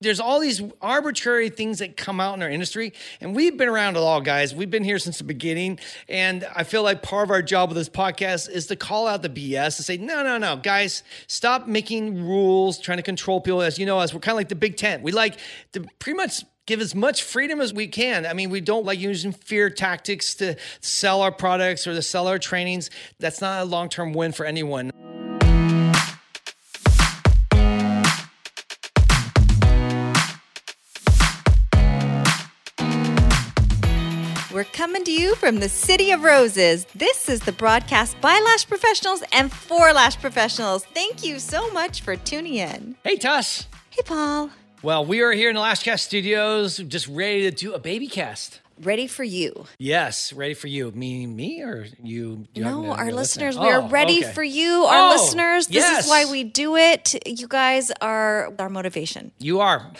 There's all these arbitrary things that come out in our industry, and we've been around it all, guys. We've been here since the beginning, and I feel like part of our job with this podcast is to call out the BS and say, no, no, no, guys, stop making rules, trying to control people. As you know, us, we're kind of like the Big Tent. We like to pretty much give as much freedom as we can. I mean, we don't like using fear tactics to sell our products or to sell our trainings. That's not a long term win for anyone. We're coming to you from the City of Roses. This is the broadcast by Lash Professionals and for Lash Professionals. Thank you so much for tuning in. Hey, Tuss. Hey, Paul. Well, we are here in the Lashcast studios, just ready to do a baby cast. Ready for you. Yes, ready for you. Me, me or you? you no, our listeners. listener? We are Oh, ready okay. for you, our Oh, listeners. This yes. is why we do it. You guys are our motivation. You are.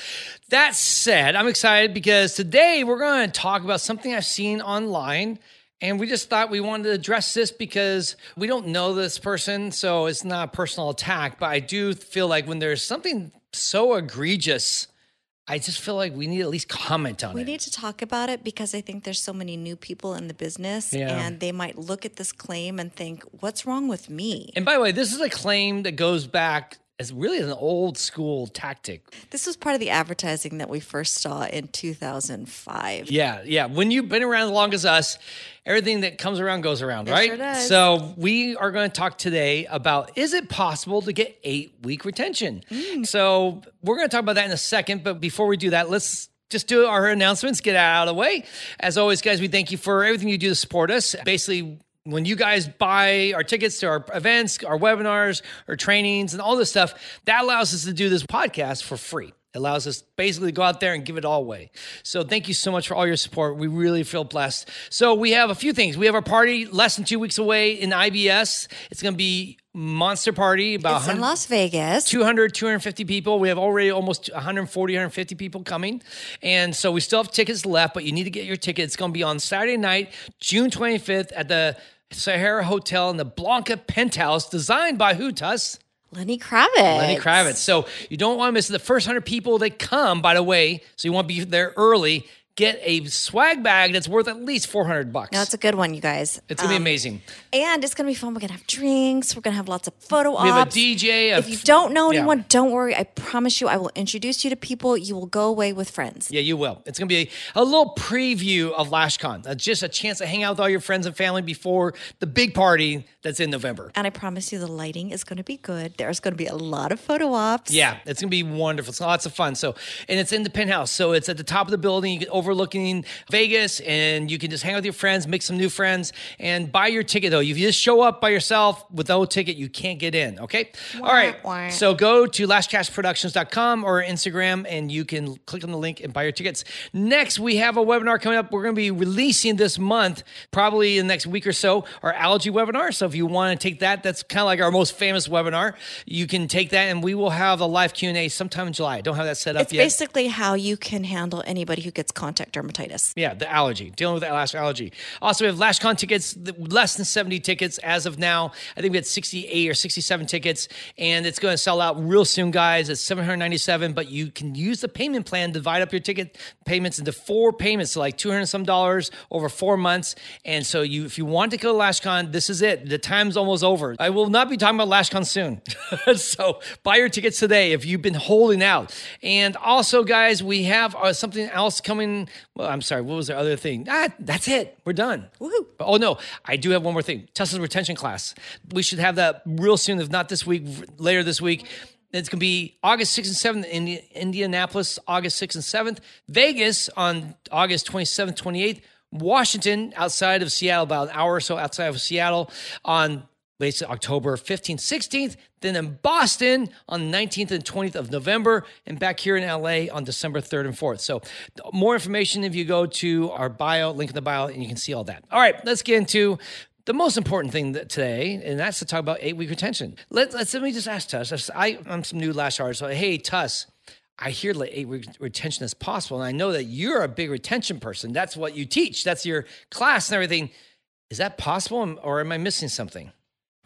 That said, I'm excited because today we're going to talk about something I've seen online. And we just thought we wanted to address this because we don't know this person. So it's not a personal attack. But I do feel like when there's something so egregious, I just feel like we need to at least comment on We it. We need to talk about it because I think there's so many new people in the business Yeah. and they might look at this claim and think, what's wrong with me? and by the way, this is a claim that goes back as really an old school tactic. This was part of the advertising that we first saw in 2005. Yeah, yeah. When you've been around as long as us, everything that comes around goes around, It right? sure. So we are going to talk today about is it possible to get eight week retention? Mm. So we're going to talk about that in a second. But before we do that, let's just do our announcements, get out of the way. As always, guys, we thank you for everything you do to support us. Basically, when you guys buy our tickets to our events, our webinars, our trainings, and all this stuff, that allows us to do this podcast for free. It allows us basically to go out there and give it all away. So thank you so much for all your support. We really feel blessed. So we have a few things. We have our party less than two weeks away in IBS. It's going to be monster party about It's in Las Vegas. 200 250 people we have already almost 140 150 people coming and so we still have tickets left but you need to get your ticket it's going to be on saturday night june 25th at the sahara hotel in the blanca penthouse designed by hutas Lenny Kravitz. lenny kravitz. So you don't want to miss the first 100 people that come by the way so you want to be there early get a swag bag that's worth at least 400 bucks No, That's a good one, you guys. it's going to Um, be amazing And it's going to be fun. We're going to have drinks. We're going to have lots of photo ops. we have a dj a If you don't know yeah. anyone, don't worry. I promise you, I will introduce you to people. You will go away with friends. Yeah, you will. It's going to be a, a little preview of LashCon. Uh, just a chance to hang out with all your friends and family before the big party that's in November. And I promise you, the lighting is going to be good. There's going to be a lot of photo ops. Yeah, it's going to be wonderful. It's lots of fun. So, and it's in the penthouse. So it's at the top of the building, you get overlooking Vegas, and you can just hang out with your friends, make some new friends, and buy your ticket. Though, if you just show up by yourself with no ticket, you can't get in. Okay. All right. wah. So go to lashcastproductions.com or Instagram, and you can click on the link and buy your tickets. Next, we have a webinar coming up. We're going to be releasing this month, probably in the next week or so, our allergy webinar. So if you want to take that, that's kind of like our most famous webinar. You can take that, and we will have a live Q and A sometime in July. I don't have that set up It's yet. basically how you can handle anybody who gets contact dermatitis. Yeah, the allergy, dealing with the lash allergy. Also, we have LashCon tickets, less than 70 tickets as of now. I think we had 68 or 67 tickets, and it's going to sell out real soon, guys. It's 797, but you can use the payment plan, divide up your ticket payments into four payments, so like 200 and some dollars over four months. And so, you, if you want to go to LashCon, this is it. The time's almost over. I will not be talking about LashCon soon. so, buy your tickets today if you've been holding out. And also, guys, we have uh, something else coming. Well, I'm sorry, what was the other thing? Ah, that's it. We're done. Woohoo. Oh, no, I do have one more thing Tess's retention class. We should have that real soon, if not this week, later this week. It's going to be August 6th and 7th in Indianapolis, August 6th and 7th. Vegas on August 27th, 28th. Washington, outside of Seattle, about an hour or so outside of Seattle, on basically October 15th, 16th. Then in Boston on the 19th and 20th of November, and back here in LA on December 3rd and 4th. So, more information if you go to our bio, link in the bio, and you can see all that. All right, let's get into the most important thing today, and that's to talk about eight week retention. Let, let's let me just ask Tuss. I, I'm some new lash artist. So, hey, Tuss, I hear that eight week retention is possible, and I know that you're a big retention person. That's what you teach. That's your class and everything. Is that possible, or am I missing something?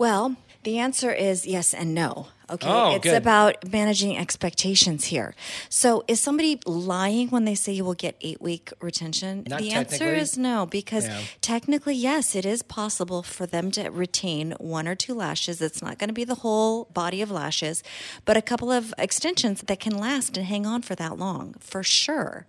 Well, the answer is yes and no. Okay. Oh, it's good. about managing expectations here. So, is somebody lying when they say you will get eight week retention? Not the answer is no, because Yeah. technically, yes, it is possible for them to retain one or two lashes. It's not going to be the whole body of lashes, but a couple of extensions that can last and hang on for that long, for sure.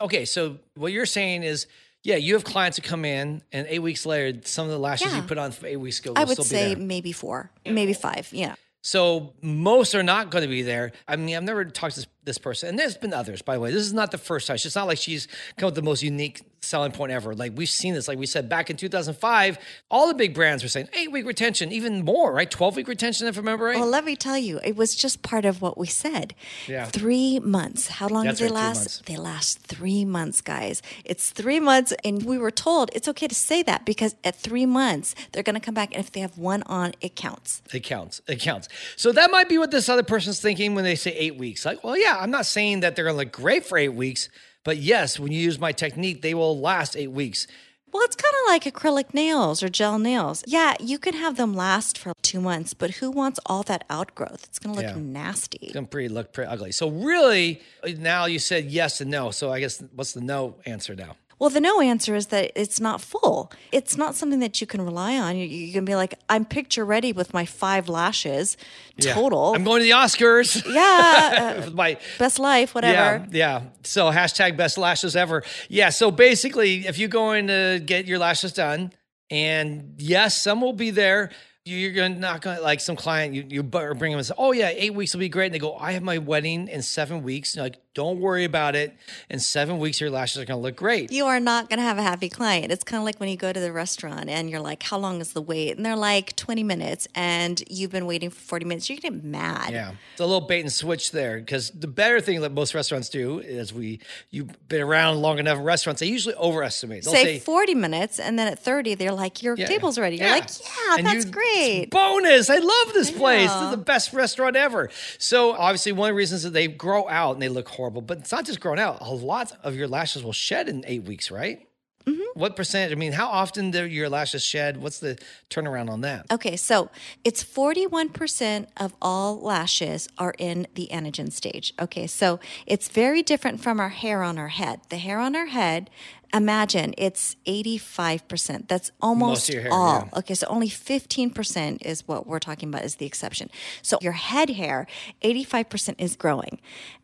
Okay, so what you're saying is, yeah, you have clients who come in, and eight weeks later, some of the lashes you put on for eight weeks ago will I would still say be there. maybe four, maybe five. Yeah. So most are not going to be there. I mean, I've never talked to this, person, and there's been others, by the way. This is not the first time. It's not like she's come with the most unique selling point ever. Like we've seen this. Like we said back in 2005, all the big brands were saying eight week retention, even more, right? 12 week retention, if I remember right. Well, let me tell you, it was just part of what we said. Yeah. Three months. How long That's do they right, last? They last three months, guys. It's three months. And we were told it's okay to say that because at three months, they're going to come back. And if they have one on, it counts. It counts. It counts. So that might be what this other person's thinking when they say eight weeks. Like, well, yeah, I'm not saying that they're going to look great for eight weeks, but yes, when you use my technique, they will last eight weeks. Well, it's kind of like acrylic nails or gel nails. Yeah, you can have them last for two months, but who wants all that outgrowth? It's going to look Yeah. nasty. It's gonna pretty look pretty ugly. So really, uh, now you said yes and no. So I guess what's the no answer now? Well, the no answer is that it's not full. It's not something that you can rely on. You, you can be like, I'm picture ready with my five lashes Yeah. total. I'm going to the Oscars. yeah, uh, my best life, whatever. Yeah, yeah. So hashtag best lashes ever. Yeah. So basically, if you're going to get your lashes done, and yes, some will be there. You're gonna not gonna like some client. You you bring them and say, "Oh yeah, eight weeks will be great." And they go, "I have my wedding in seven weeks." Like, don't worry about it. In seven weeks, your lashes are gonna look great. You are not going to have a happy client. It's kind of like when you go to the restaurant and you're like, How long is the wait? And they're like 20 minutes and you've been waiting for 40 minutes. You're going to get mad. Yeah, it's a little bait and switch there because the better thing that most restaurants do is we you've been around long enough in restaurants, they usually overestimate. They'll Say, say 40 minutes and then at 30, they're like, Your Yeah. table's ready. You're Yeah. like, Yeah, And that's you- great. bonus. I love this place. This is the best restaurant ever. So obviously, one of the reasons that they grow out and they look horrible, but it's not just growing out. A lot of your lashes will shed in eight weeks, right? Mm-hmm. What percentage? I mean, how often do your lashes shed? What's the turnaround on that? Okay, so it's 41% of all lashes are in the anagen stage. Okay, so it's very different from our hair on our head. The hair on our head, imagine it's 85%. That's almost hair, all. yeah. Okay, so only 15% is what we're talking about is the exception. So your head hair, 85% is growing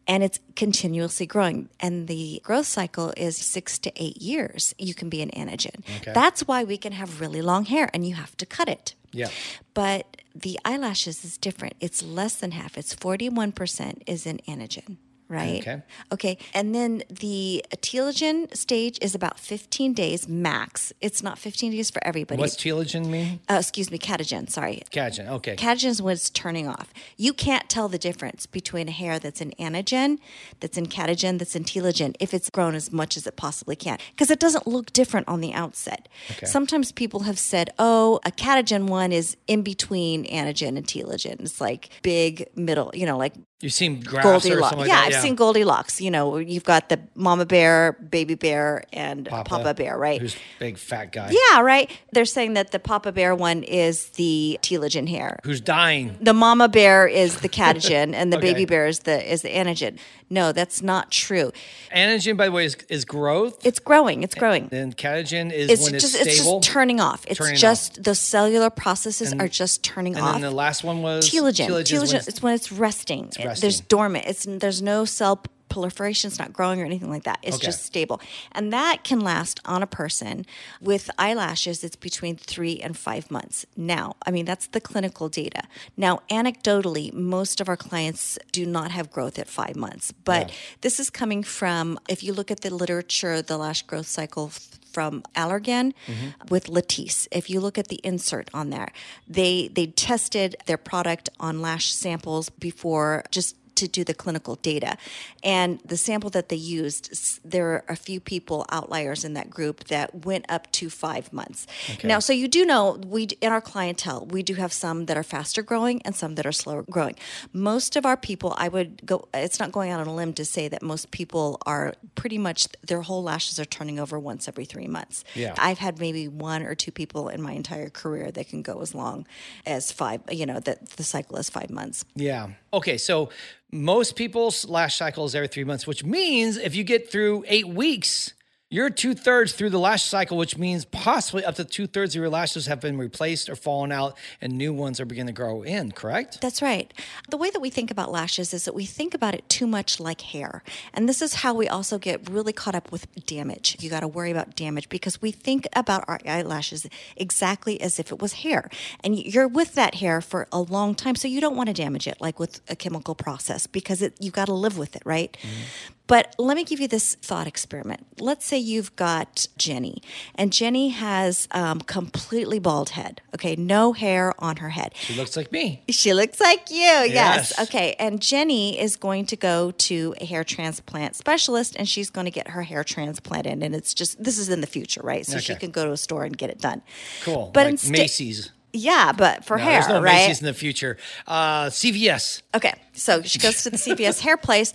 and it's continuously growing. And the growth cycle is six to eight years. You can be an anagen. Okay. That's why we can have really long hair and you have to cut it. Yeah. But the eyelashes is different. It's less than half. It's 41% is in anagen, right? Okay. Okay. And then the telogen stage is about 15 days max. It's not 15 days for everybody. What's telogen mean? uh, excuse me, catagen, sorry. Catagen. Okay. Catagen is when it's turning off. You can't tell the difference between a hair that's in anagen, that's in catagen, that's in telogen, if it's grown as much as it possibly can, because it doesn't look different on the outset. Okay. Sometimes people have said, oh, a catagen one is in between anagen and telogen. It's like big middle, you know, like You've seen graphs or something like yeah, that. I've seen Goldilocks. You know, you've got the mama bear, baby bear, and Papa, bear, right? Who's big fat guy? Yeah, right. They're saying that the Papa Bear one is the telogen hair. Who's dying? The mama bear is the catagen, and the Okay. baby bear is the is the anagen. No, that's not true. Anagen, by the way, is, is growth. It's growing. It's growing. Then catagen is It's when it's just it's stable. just turning off. It's Turning just the cellular processes are just turning and off. And then the last one was telogen. Telogen, is when it's- it's when it's resting. It- resting. There's dormant. It's there's no cell proliferation. It's not growing or anything like that. It's Okay. just stable, and that can last on a person with eyelashes. It's between three and five months. Now, I mean that's the clinical data. Now, anecdotally, most of our clients do not have growth at five months, but Yeah. this is coming from if you look at the literature, the lash growth cycle from Allergan mm-hmm. with Latisse. If you look at the insert on there, they they tested their product on lash samples before just to do the clinical data. And the sample that they used, there are a few people, outliers in that group, that went up to five months. Now, so you do know, we in our clientele, we do have some that are faster growing and some that are slower growing. Most of our people, I would go, it's not going out on a limb to say that most people are pretty much, their whole lashes are turning over once every three months. Yeah. I've had maybe one or two people in my entire career that can go as long as five, you know, that the cycle is five months. Yeah. Okay. So most people's lash cycle is every three months, which means if you get through eight weeks, you're two thirds through the lash cycle, which means possibly up to two thirds of your lashes have been replaced or fallen out and new ones are beginning to grow in, correct? That's right. The way that we think about lashes is that we think about it too much like hair. And this is how we also get really caught up with damage. You got to worry about damage because we think about our eyelashes exactly as if it was hair. And you're with that hair for a long time, so you don't want to damage it like with a chemical process because it, you got to live with it, right? Mm-hmm. But let me give you this thought experiment. Let's say you've got Jenny, and Jenny has um, completely bald head. Okay, no hair on her head. She looks like me. She looks like you. Yes. Yes. Okay. And Jenny is going to go to a hair transplant specialist and she's going to get her hair transplanted. And it's just, this is in the future, right? So she can go to a store and get it done. Cool. But like instead- Macy's. Yeah, but for No, hair, there's no right? Macy's in the future. Uh, CVS. Okay, so she goes to the CVS hair place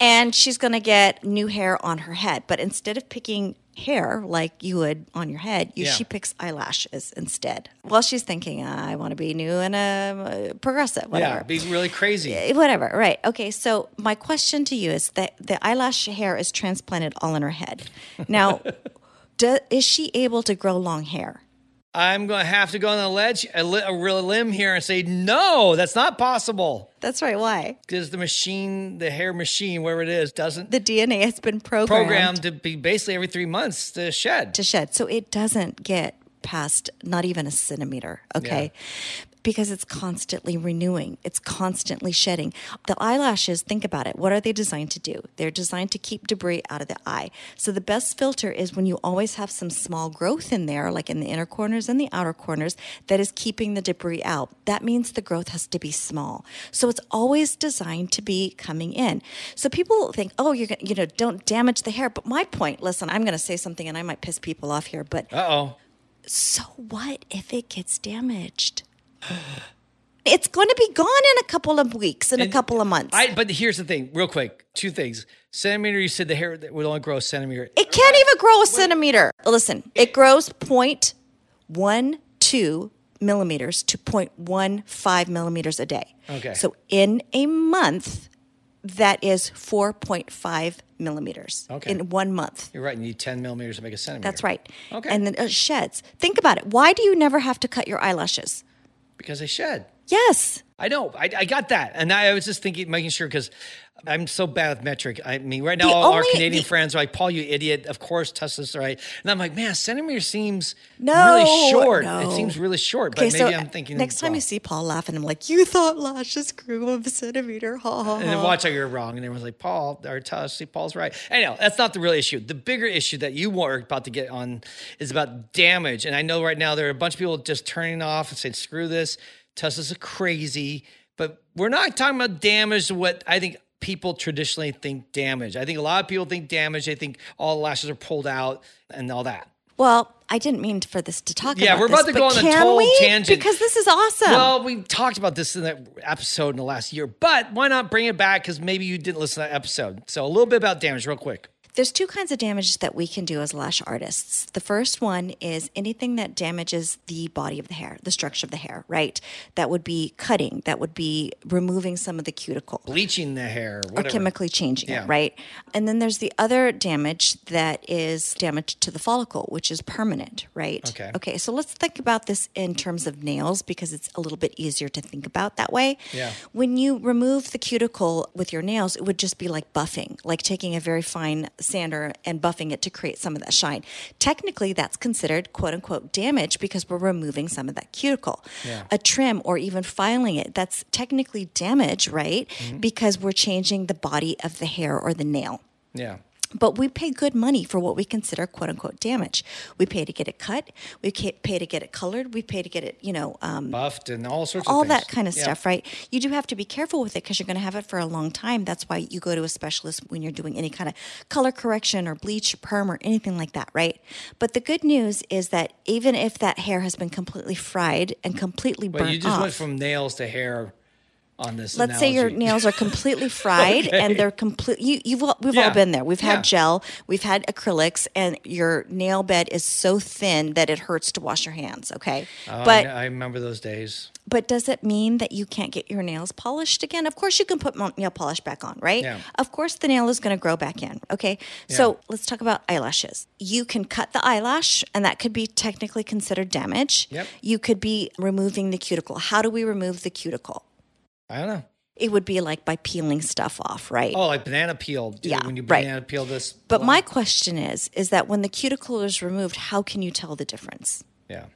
and she's going to get new hair on her head. But instead of picking hair like you would on your head, you, Yeah. she picks eyelashes instead. Well, she's thinking, I want to be new and uh, progressive, whatever. Yeah, be really crazy. Eh, whatever right okay so my question to you is that the eyelash hair is transplanted all in her head now do, is she able to grow long hair I'm going to have to go on a ledge, a, li- a real limb here and say, no, that's not possible. that's right. Why? Because the machine, the hair machine, wherever it is, doesn't the dna has been programmed, programmed to be basically every three months to shed. to shed. So it doesn't get past not even a centimeter okay because it's constantly renewing. It's constantly shedding. The eyelashes think about it. What are they designed to do? They're designed to keep debris out of the eye. So the best filter is when you always have some small growth in there like in the inner corners and the outer corners that is keeping the debris out. That means the growth has to be small. So it's always designed to be coming in. So people think oh you're gonna you know don't damage the hair. But my point listen i'm going to say something and i might piss people off here but Uh oh. so what if it gets damaged? It's going to be gone in a couple of weeks, in a couple of months. I, but here's the thing, real quick. Two things. Centimeter, you said the hair that would only grow a centimeter. it can't even grow a centimeter. Listen, it grows 0.12 millimeters to 0.15 millimeters a day. Okay. So in a month, that is 4.5 millimeters Okay. in one month. You're right. You need 10 millimeters to make a centimeter. That's right. Okay. And then it sheds. Think about it. Why do you never have to cut your eyelashes? Because they shed. Yes. I know. I, I got that. And I was just thinking, making sure because I'm so bad with metric. I mean, right now, The all our Canadian the- friends are like, Paul, you idiot. Of course, Tess's right. And I'm like, man, centimeter seems No, really short. no. It seems really short. But maybe I'm thinking. next time wrong. you see Paul laughing, I'm like, you thought lashes grew a centimeter, ha ha. And then watch how you're wrong. And everyone's like, Paul, or Tuss, see, Paul's right. Anyhow, that's not the real issue. The bigger issue that you are about to get on is about damage. And I know right now there are a bunch of people just turning off and saying, screw this. Tess's crazy. But we're not talking about damage to what I think people traditionally think damage. I think a lot of people think damage. They think all the lashes are pulled out and all that. Well, I didn't mean for this to talk Yeah, about we're this, about to go on a total we? tangent. Because this is awesome. Well, we talked about this in that episode in the last year, but why not bring it back? Because maybe you didn't listen to that episode. So a little bit about damage, real quick. There's two kinds of damage that we can do as lash artists. The first one is anything that damages the body of the hair, the structure of the hair, right? That would be cutting, that would be removing some of the cuticle. Bleaching the hair, or chemically changing Yeah. it, right? And then there's the other damage that is damage to the follicle, which is permanent, right? Okay. Okay, so let's think about this in terms of nails because it's a little bit easier to think about that way. Yeah. When you remove the cuticle with your nails, it would just be like buffing, like taking a very fine sander and buffing it to create some of that shine. Technically, that's considered quote unquote damage because we're removing some of that cuticle. Yeah. A trim or even filing it, that's technically damage, right? Mm-hmm. Because we're changing the body of the hair or the nail. Yeah. But we pay good money for what we consider quote unquote damage. We pay to get it cut. We pay to get it colored. We pay to get it, you know, um, Buffed and all sorts all of. All that kind of Yeah. stuff, right? You do have to be careful with it because you're going to have it for a long time. That's why you go to a specialist when you're doing any kind of color correction or bleach or perm or anything like that, right? But the good news is that even if that hair has been completely fried and completely burnt you just off, went from nails to hair on this. let's say your nails are completely fried Okay. and they're complete you, you've all, we've Yeah. all been there we've Yeah. had gel we've had acrylics and your nail bed is so thin that it hurts to wash your hands okay Oh, but I, I remember those days. but does it mean that you can't get your nails polished again of course you can put nail polish back on right Yeah. of course the nail is going to grow back in okay so let's talk about eyelashes you can cut the eyelash and that could be technically considered damage Yep. you could be removing the cuticle how do we remove the cuticle I don't know. it would be like by peeling stuff off, right? Oh, like banana peel. dude, Yeah, When you right. banana peel this. but my question is is that when the cuticle is removed, how can you tell the difference? Yeah.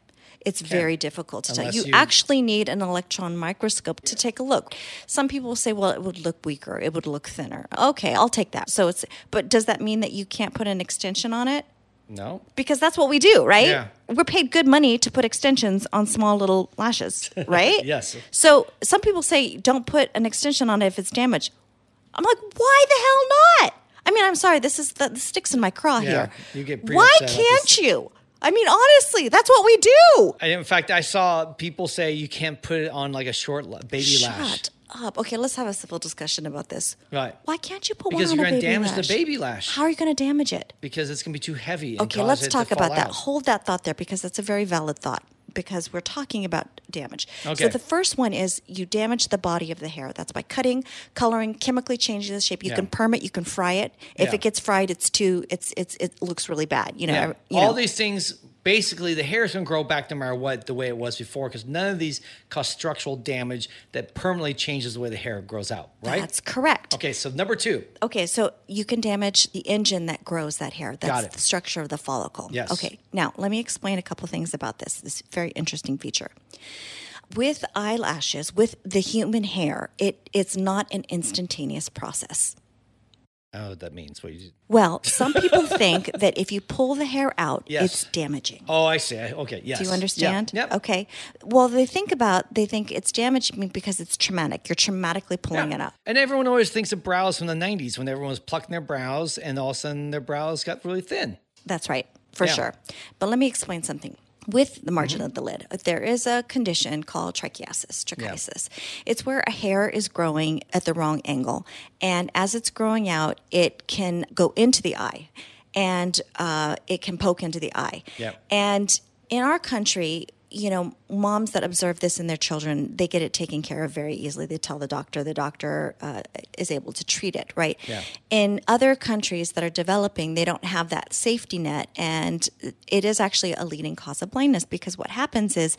It's very difficult to tell. You, you- actually need an electron microscope to take a look. Some people say, well, it would look weaker, it would look thinner. Okay, I'll take that. So it's but does that mean that you can't put an extension on it? No. Because that's what we do, right? Yeah. We're paid good money to put extensions on small little lashes, right? Yes. So some people say don't put an extension on it if it's damaged. I'm like, why the hell not? I mean, I'm sorry, this is the, sticks in my craw Yeah, here. you get why can't you? I mean, honestly, that's what we do. In fact, I saw people say you can't put it on like a short baby lash. Up. Okay, let's have a civil discussion about this. Right. Why can't you put one? on a baby Because you're going to damage lash? the baby lash. How are you going to damage it? Because it's going to be too heavy. And Okay, cause let's it talk about that. out. Hold that thought there because that's a very valid thought because we're talking about damage. Okay. So the first one is you damage the body of the hair. That's by cutting, coloring, chemically changing the shape. You Yeah. can perm it, you can fry it. If Yeah. it gets fried, it's too it's it's it looks really bad. You know, Yeah. you All know. these things, basically, the hair is going to grow back no matter what, the way it was before, because none of these cause structural damage that permanently changes the way the hair grows out, right? That's correct. okay, so number two. Okay, so you can damage the engine that grows that hair. That's Got it. the structure of the follicle. Yes. Okay, now let me explain a couple things about this. This very interesting feature. With eyelashes, with the human hair, it it's not an instantaneous process. I don't know what that means. What you, Well, some people think that if you pull the hair out, Yes. it's damaging. oh, I see. Okay, yes. Do you Yeah. understand? Yep. Okay. Well, they think about they think it's damaging because it's traumatic. You're traumatically pulling Yeah. it out. And everyone always thinks of brows from the 90s when everyone was plucking their brows and all of a sudden their brows got really thin. That's right, for Yeah. sure. But let me explain something. With the margin of the lid, there is a condition called trichiasis. Trichiasis. It's where a hair is growing at the wrong angle, and as it's growing out, it can go into the eye, and uh, it can poke into the eye. Yep. And in our country, you know, moms that observe this in their children, they get it taken care of very easily. They tell the doctor, the doctor uh, is able to treat it, right? Yeah. In other countries that are developing, they don't have that safety net, and it is actually a leading cause of blindness because what happens is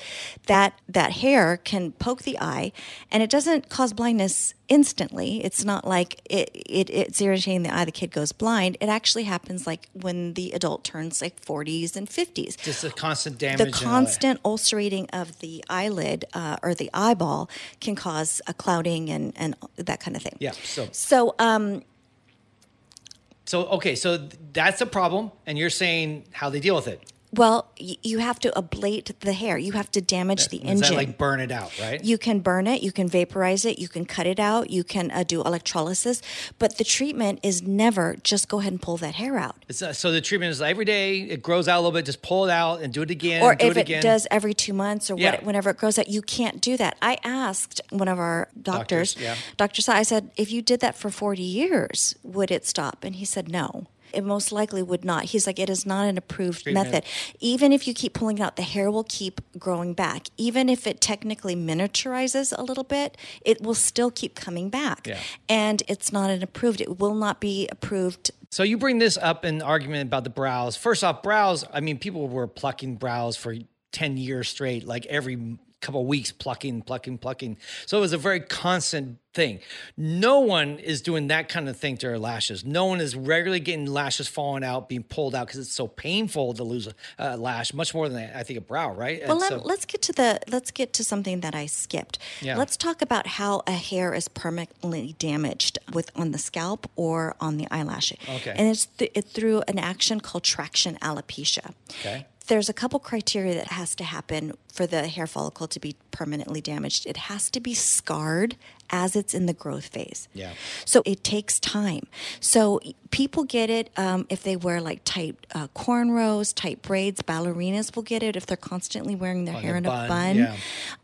that that hair can poke the eye, and it doesn't cause blindness instantly. It's not like it, it it's irritating the eye, the kid goes blind. It actually happens like when the adult turns like 40s and 50s Just the constant damage. the constant ulcerating of the eyelid uh, or the eyeball can cause a clouding and, and that kind of thing. Yeah, so- so um, So, okay, so th- that's a problem. And you're saying how they deal with it. Well, y- you have to ablate the hair. You have to damage the Is engine. that like burn it out, right? you can burn it, you can vaporize it, you can cut it out, you can uh, do electrolysis, but the treatment is never just go ahead and pull that hair out. It's, uh, so the treatment is every day, it grows out a little bit, just pull it out and do it again. or do if it it again. does every two months or Yeah. what, whenever it grows out, you can't do that. I asked one of our doctors, Doctors, yeah. Dr. Sai, I said, if you did that for 40 years, would it stop? And he said, no. It most likely would not. He's like, it is not an approved Treatment. method. Even if you keep pulling it out, the hair will keep growing back. Even if it technically miniaturizes a little bit, it will still keep coming back. Yeah. And it's not an approved, it will not be approved So you bring this up in argument about the brows. First off, brows, I mean, people were plucking brows for 10 years straight, like every couple weeks plucking, plucking, plucking. So it was a very constant thing. No one is doing that kind of thing to their lashes. No one is regularly getting lashes falling out, being pulled out because it's so painful to lose a uh, lash, much more than I think a brow, right? Well, let, so, let's get to the let's get to something that I skipped. Yeah. Let's talk about how a hair is permanently damaged with on the scalp or on the eyelash. Okay. And it's th- it, through an action called traction alopecia. Okay there's a couple criteria that has to happen for the hair follicle to be permanently damaged. It has to be scarred as it's in the growth phase. Yeah. So it takes time. So people get it um, if they wear like tight uh, cornrows, tight braids. Ballerinas will get it if they're constantly wearing their Like hair a in bun, a bun, yeah.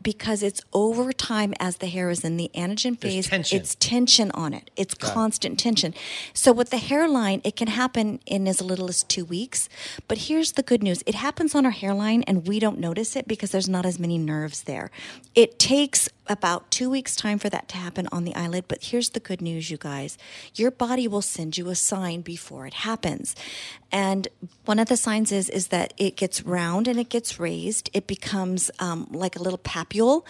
because it's over time as the hair is in the anagen phase. tension. It's tension on it. It's Got it. constant tension. So with the hairline, it can happen in as little as two weeks. But here's the good news: it happens on our hairline, and we don't notice it because there's not as many nerves there. It takes about two weeks time for that to happen on the eyelid but here's the good news you guys. Your body will send you a sign before it happens. And one of the signs is is that it gets round and it gets raised. It becomes um, like a little papule.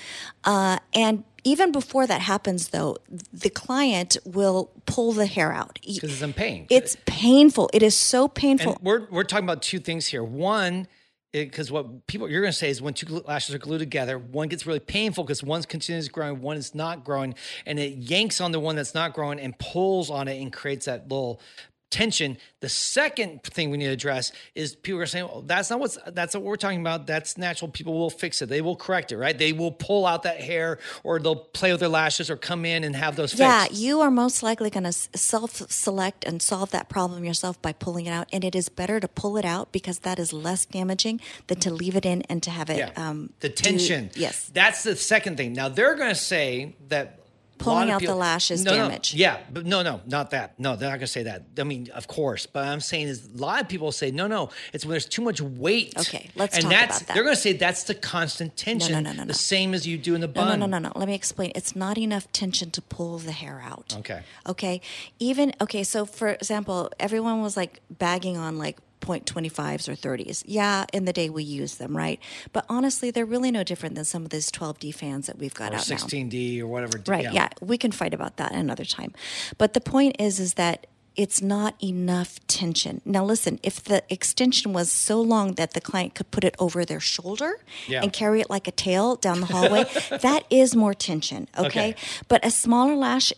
Uh, and even before that happens though the client will pull the hair out. Because it's in pain. it's painful. It is so painful. and we're we're talking about two things here. One, because what people you're going to say is when two lashes are glued together, one gets really painful because one's continues growing, one is not growing, and it yanks on the one that's not growing and pulls on it and creates that little tension. The second thing we need to address is people are saying, well, that's not what's that's not what we're talking about. That's natural. People will fix it. They will correct it, right? They will pull out that hair or they'll play with their lashes or come in and have those Yeah, you are most likely going to self select and solve that problem yourself by pulling it out. And it is better to pull it out because that is less damaging than to leave it in and to have it. Yeah. Um, the do- tension. yes. That's the second thing. Now they're going to say that Pulling out the people- lash is no, no. damage. Yeah, but no, no, not that. No, they're not going to say that. I mean, of course, but I'm saying is a lot of people say no, no. It's when there's too much weight. Okay, let's and talk that's about that. they're going to say that's the constant tension. no, no, no, no, The no. same as you do in the No, bun. no, no, no, no. Let me explain. It's not enough tension to pull the hair out. Okay. Okay. Even okay. So for example, everyone was like bagging on like 0.25s or 30s. Yeah, in the day we use them, right? But honestly, they're really no different than some of these 12D fans that we've got Or out now. 16D or whatever. Right. Yeah. We can fight about that another time. But the point is, is that it's not enough tension. Now, listen, if the extension was so long that the client could put it over their shoulder Yeah. and carry it like a tail down the hallway, that is more tension. Okay? Okay. But a smaller lash,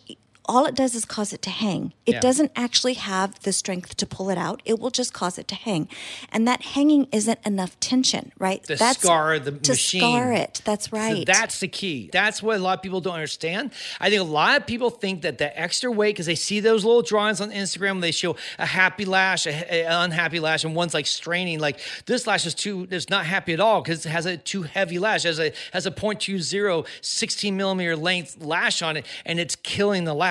all it does is cause it to hang. It Yeah. doesn't actually have the strength to pull it out. It will just cause it to hang. And that hanging isn't enough tension, right? To scar the to machine. scar it. That's right. So that's the key. That's what a lot of people don't understand. I think a lot of people think that the extra weight, because they see those little drawings on Instagram, they show a happy lash, a, a unhappy lash, and one's like straining. Like this lash is too, it's not happy at all because it has a too heavy lash, has a has a 0.20, 16 millimeter length lash on it, and it's killing the lash.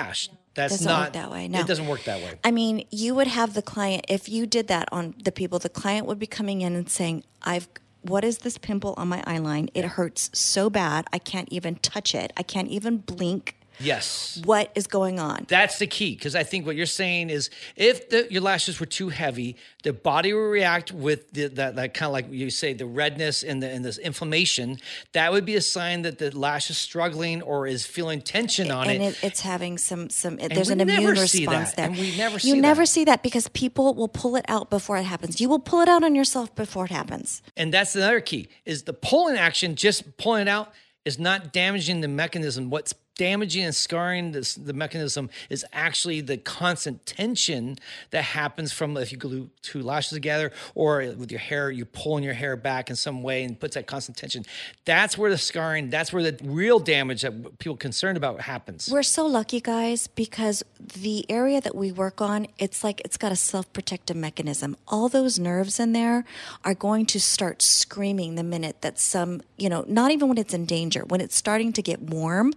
That's Doesn't not work that way, no. It doesn't work that way. I mean, you would have the client if you did that on the people. The client would be coming in and saying, "I've." What is this pimple on my eyeline? It hurts so bad. I can't even touch it. I can't even blink. Yes. What is going on? That's the key because I think what you're saying is if the, your lashes were too heavy, the body will react with the, that, that kind of like you say the redness and the and this inflammation. That would be a sign that the lash is struggling or is feeling tension on and it. it, it's having some some. there's an immune see response that, there. and we never you never that. see that because people will pull it out before it happens. You will pull it out on yourself before it happens. And that's another key is the pulling action, just pulling it out is not damaging the mechanism. What's damaging and scarring this, the mechanism is actually the constant tension that happens from if you glue two lashes together or with your hair, you're pulling your hair back in some way and puts that constant tension. That's where the scarring, that's where the real damage that people are concerned about happens. We're so lucky, guys, because the area that we work on, it's like it's got a self protective mechanism. All those nerves in there are going to start screaming the minute that some, you know, not even when it's in danger, when it's starting to get warm,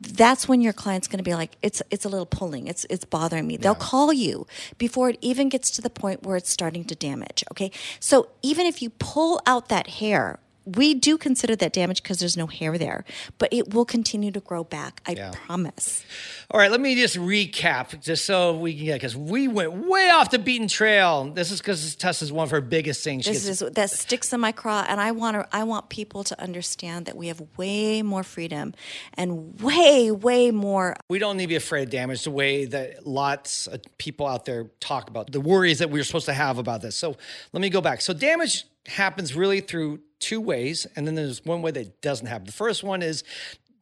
that's when your client's going to be like, it's it's a little pulling, it's it's bothering me. They'll call you before it even gets to the point where it's starting to damage. Okay, so even if you pull out that hair we do consider that damage because there's no hair there, but it will continue to grow back. I Yeah. promise. All right, let me just recap, just so we can get because we went way off the beaten trail. This is because Tess is one of her biggest things. She This gets- is that sticks in my craw, and I want to. I want people to understand that we have way more freedom and way, way more. we don't need to be afraid of damage the way that lots of people out there talk about the worries that we're supposed to have about this. So let me go back. So damage happens really through two ways, and then there's one way that doesn't happen. The first one is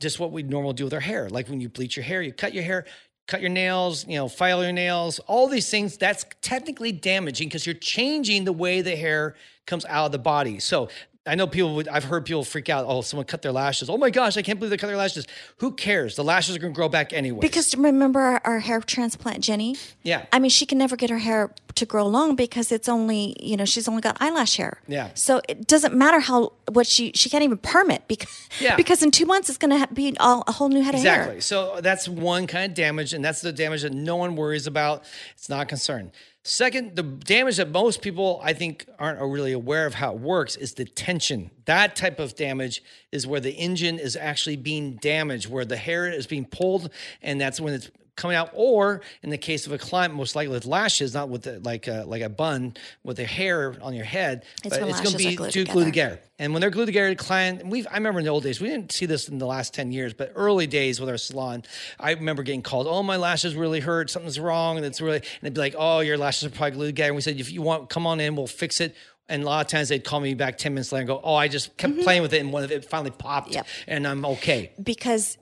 just what we normally do with our hair. Like when you bleach your hair, you cut your hair, cut your nails, you know, file your nails, all these things, that's technically damaging because you're changing the way the hair comes out of the body. So I know people would, I've heard people freak out. Oh, someone cut their lashes. Oh my gosh, I can't believe they cut their lashes. Who cares? The lashes are going to grow back anyway. Because remember our, our hair transplant, Jenny. Yeah. I mean, she can never get her hair to grow long because it's only you know she's only got eyelash hair. Yeah. So it doesn't matter how what she she can't even perm it because Yeah. because in two months it's going to be all, a whole new head of hair. Exactly. So that's one kind of damage, and that's the damage that no one worries about. It's not a concern. Second, the damage that most people I think aren't really aware of how it works is the tension. That type of damage is where the engine is actually being damaged, where the hair is being pulled, and that's when it's coming out. Or in the case of a client, most likely with lashes, not with the, like a, like a bun with the hair on your head, It's but it's going to be glued too glued together. And when they're glued together, the client, and we've, I remember in the old days, we didn't see this in the last 10 years, but early days with our salon, I remember getting called, oh, my lashes really hurt. Something's wrong. And it's really, and they'd be like, oh, your lashes are probably glued together. And we said, if you want, come on in, we'll fix it. And a lot of times they'd call me back 10 minutes later and go, oh, I just kept playing with it and one of it finally popped Mm-hmm. Yep. and I'm okay. Because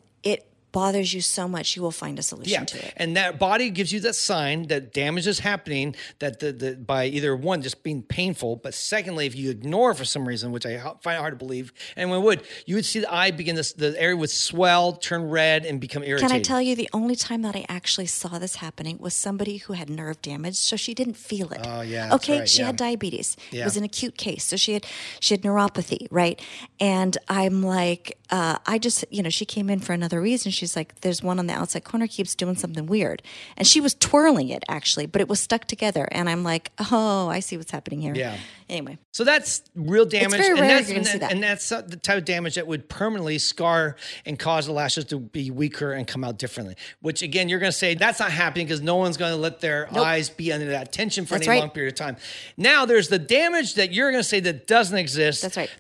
bothers you so much, you will find a solution Yeah, to it. and that body gives you that sign that damage is happening. That the, the by either one just being painful, but secondly, if you ignore for some reason, which I find hard to believe, anyone would, you would see the eye begin this, the area would swell, turn red, and become irritated. Can I tell you the only time that I actually saw this happening was somebody who had nerve damage, so she didn't feel it. Oh, yeah, Okay, right, she yeah. had diabetes. Yeah. It was an acute case, so she had she had neuropathy, right? And I'm like, uh, I just, you know, she came in for another reason. She's like, there's one on the outside corner keeps doing something weird, and she was twirling it actually, but it was stuck together. And I'm like, oh, I see what's happening here. Yeah. Anyway, So that's real damage, It's very and rare that's you're gonna see that. and that's uh, the type of damage that would permanently scar and cause the lashes to be weaker and come out differently. Which again, you're going to say that's not happening because no one's going to let their eyes be under that tension for That's any right. long period of time. Now there's the damage that you're going to say that doesn't exist. that's right.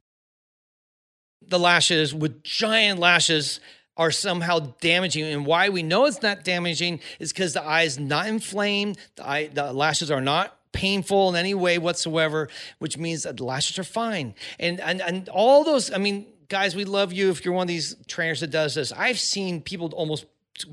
The lashes with giant lashes are somehow damaging. And why we know it's not damaging is because the eye is not inflamed the eye the lashes are not painful in any way whatsoever which means that the lashes are fine. And and, and all those i mean guys we love you if you're one of these trainers that does this. I've seen people almost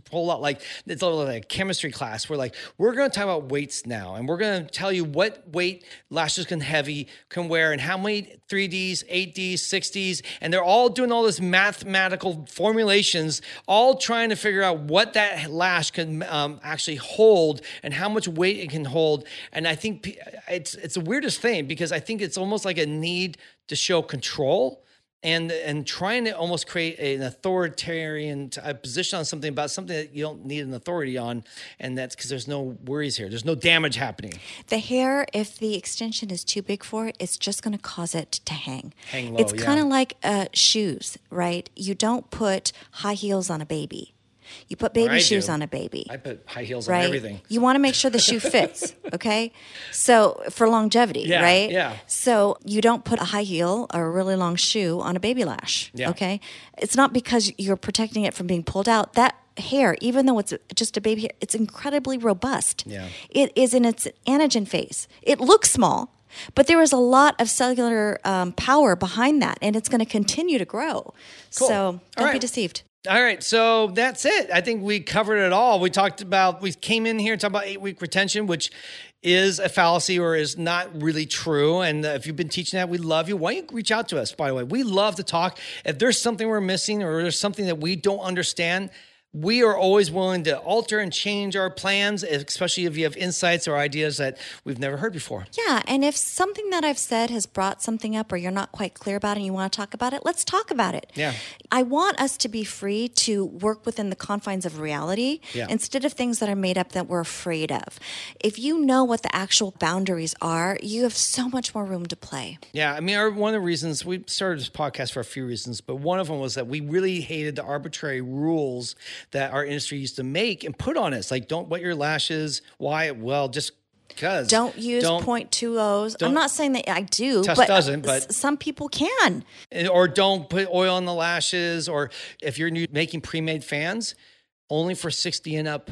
pull out like it's like a chemistry class where like we're going to talk about weights now and we're going to tell you what weight lashes can heavy can wear and how many 3ds 8ds 6ds and they're all doing all this mathematical formulations all trying to figure out what that lash can um, actually hold and how much weight it can hold. And i think it's it's the weirdest thing because i think it's almost like a need to show control and and trying to almost create an authoritarian t- uh, position on something about something that you don't need an authority on, and that's because there's no worries here. There's no damage happening. The hair, if the extension is too big for it, it's just going to cause it to hang. Hang low, It's kind of like uh, shoes, right? You don't put high heels on a baby. You put baby I shoes do. on a baby. I put high heels right? on everything. You want to make sure the shoe fits, okay? So for longevity, Yeah, right? yeah. So you don't put a high heel or a really long shoe on a baby lash, Yeah. okay? It's not because you're protecting it from being pulled out. That hair, even though it's just a baby hair, it's incredibly robust. Yeah. It is in its anagen phase. It looks small. But there is a lot of cellular um, power behind that, and it's going to continue to grow. Cool. So don't be deceived. All right, so that's it. I think we covered it all. We talked about, we came in here and talked about eight week retention, which is a fallacy or is not really true. And if you've been teaching that, we love you. Why don't you reach out to us, by the way? We love to talk. If there's something we're missing or there's something that we don't understand, we are always willing to alter and change our plans, especially if you have insights or ideas that we've never heard before. Yeah, and if something that I've said has brought something up or you're not quite clear about it and you want to talk about it, let's talk about it. Yeah. I want us to be free to work within the confines of reality Yeah. instead of things that are made up that we're afraid of. If you know what the actual boundaries are, you have so much more room to play. Yeah, I mean, our, one of the reasons we started this podcast for a few reasons, but one of them was that we really hated the arbitrary rules that our industry used to make and put on us. Like, don't wet your lashes. Why? Well, just because. Don't use Don't- point two O's. don't- I'm not saying that I do, Tess but uh, doesn't, but- some people can. Eh, or don't put oil on the lashes, or if you're new, making pre-made fans, only for 60 and up.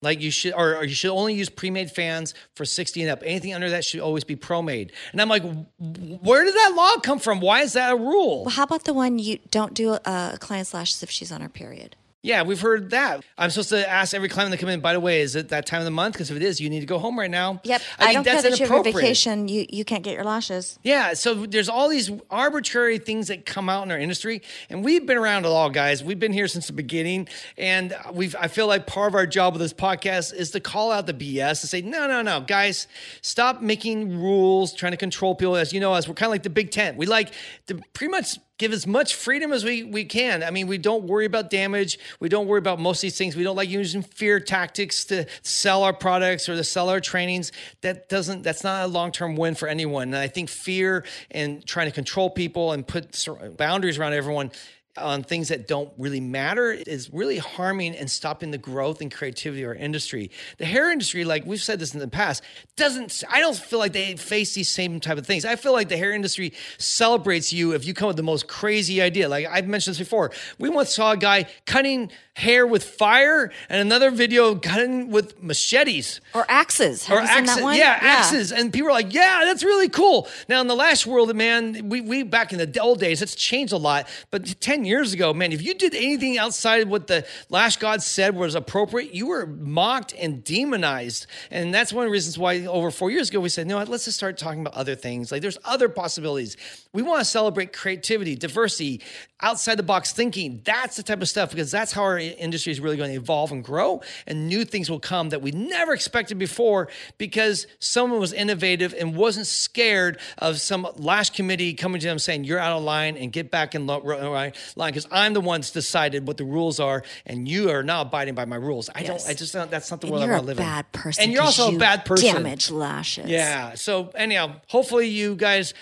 Like you should, or, or you should only use pre-made fans for 60 and up. Anything under that should always be pro-made. And I'm like, where did that law come from? Why is that a rule? Well, how about the one you don't do a, a client's lashes if she's on her period? Yeah, we've heard that. I'm supposed to ask every client that come in. By the way, is it that time of the month? Because if it is, you need to go home right now. Yep. I, I, think don't care that's that you have a vacation. You you can't get your lashes. Yeah, so there's all these arbitrary things that come out in our industry, and we've been around it all, guys. We've been here since the beginning, and we've. I feel like part of our job with this podcast is to call out the BS and say, no, no, no, guys, stop making rules, trying to control people. As you know, as we're kind of like the Big Tent. We like to pretty much give as much freedom as we, we can. I mean, we don't worry about damage. We don't worry about most of these things. We don't like using fear tactics to sell our products or to sell our trainings. That doesn't, that's not a long term win for anyone. And I think fear and trying to control people and put boundaries around everyone on things that don't really matter is really harming and stopping the growth and creativity of our industry. The hair industry, like we've said this in the past, doesn't I don't feel like they face these same type of things. I feel like the hair industry celebrates you if you come with the most crazy idea. Like I've mentioned this before. We once saw a guy cutting hair with fire and another video cutting with machetes Or axes. Have or axes, that one? yeah, axes, and people are like, "Yeah, that's really cool." Now in the lash world, man, we we back in the old days, it's changed a lot. But ten years ago, man, if you did anything outside of what the lash god said was appropriate, you were mocked and demonized. And that's one of the reasons why over four years ago we said, "No, let's just start talking about other things. Like there's other possibilities. We want to celebrate creativity, diversity, outside the box thinking. That's the type of stuff because that's how our industry is really going to evolve and grow, and new things will come that we never expected before because someone was innovative and wasn't scared of some lash committee coming to them saying you're out of line and get back in ro- line because I'm the one that's decided what the rules are and you are now abiding by my rules. I Yes. don't. I just don't. That's not the world I want to live in. You're a bad person. and you're also a bad person. Damage lashes. Yeah. So anyhow, hopefully you guys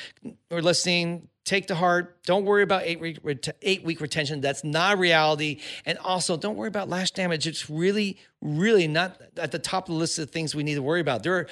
are listening. Take to heart. Don't worry about eight week ret- eight week retention. That's not reality. And also, don't worry about lash damage. It's really, really not at the top of the list of things we need to worry about. There are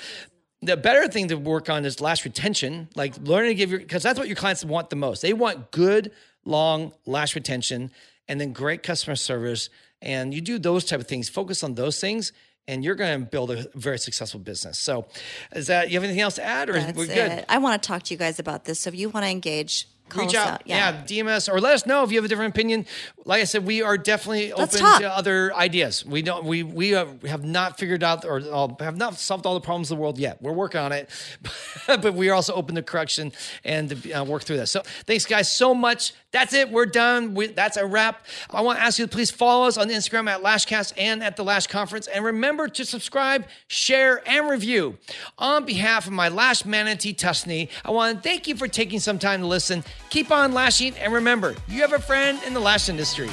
the better thing to work on is lash retention, like learning to give your because that's what your clients want the most. They want good, long lash retention and then great customer service. And you do those type of things, focus on those things, and you're going to build a very successful business. So, is that you have anything else to add, or That's we're good? it. I want to talk to you guys about this. So if you want to engage, call Reach out, out. yeah. DM us or let us know if you have a different opinion. Like I said, we are definitely Let's open talk. to other ideas. We don't, we we have not figured out or uh, have not solved all the problems of the world yet. We're working on it, but we are also open to correction and to uh, work through this. So thanks, guys, so much. That's it. We're done. We, that's a wrap. I want to ask you to please follow us on Instagram at Lashcast and at the Lash Conference, and remember to subscribe, share, and review. On behalf of my Lash Manatee Tusney, I want to thank you for taking some time to listen. Keep on lashing, and remember, you have a friend in the lash industry.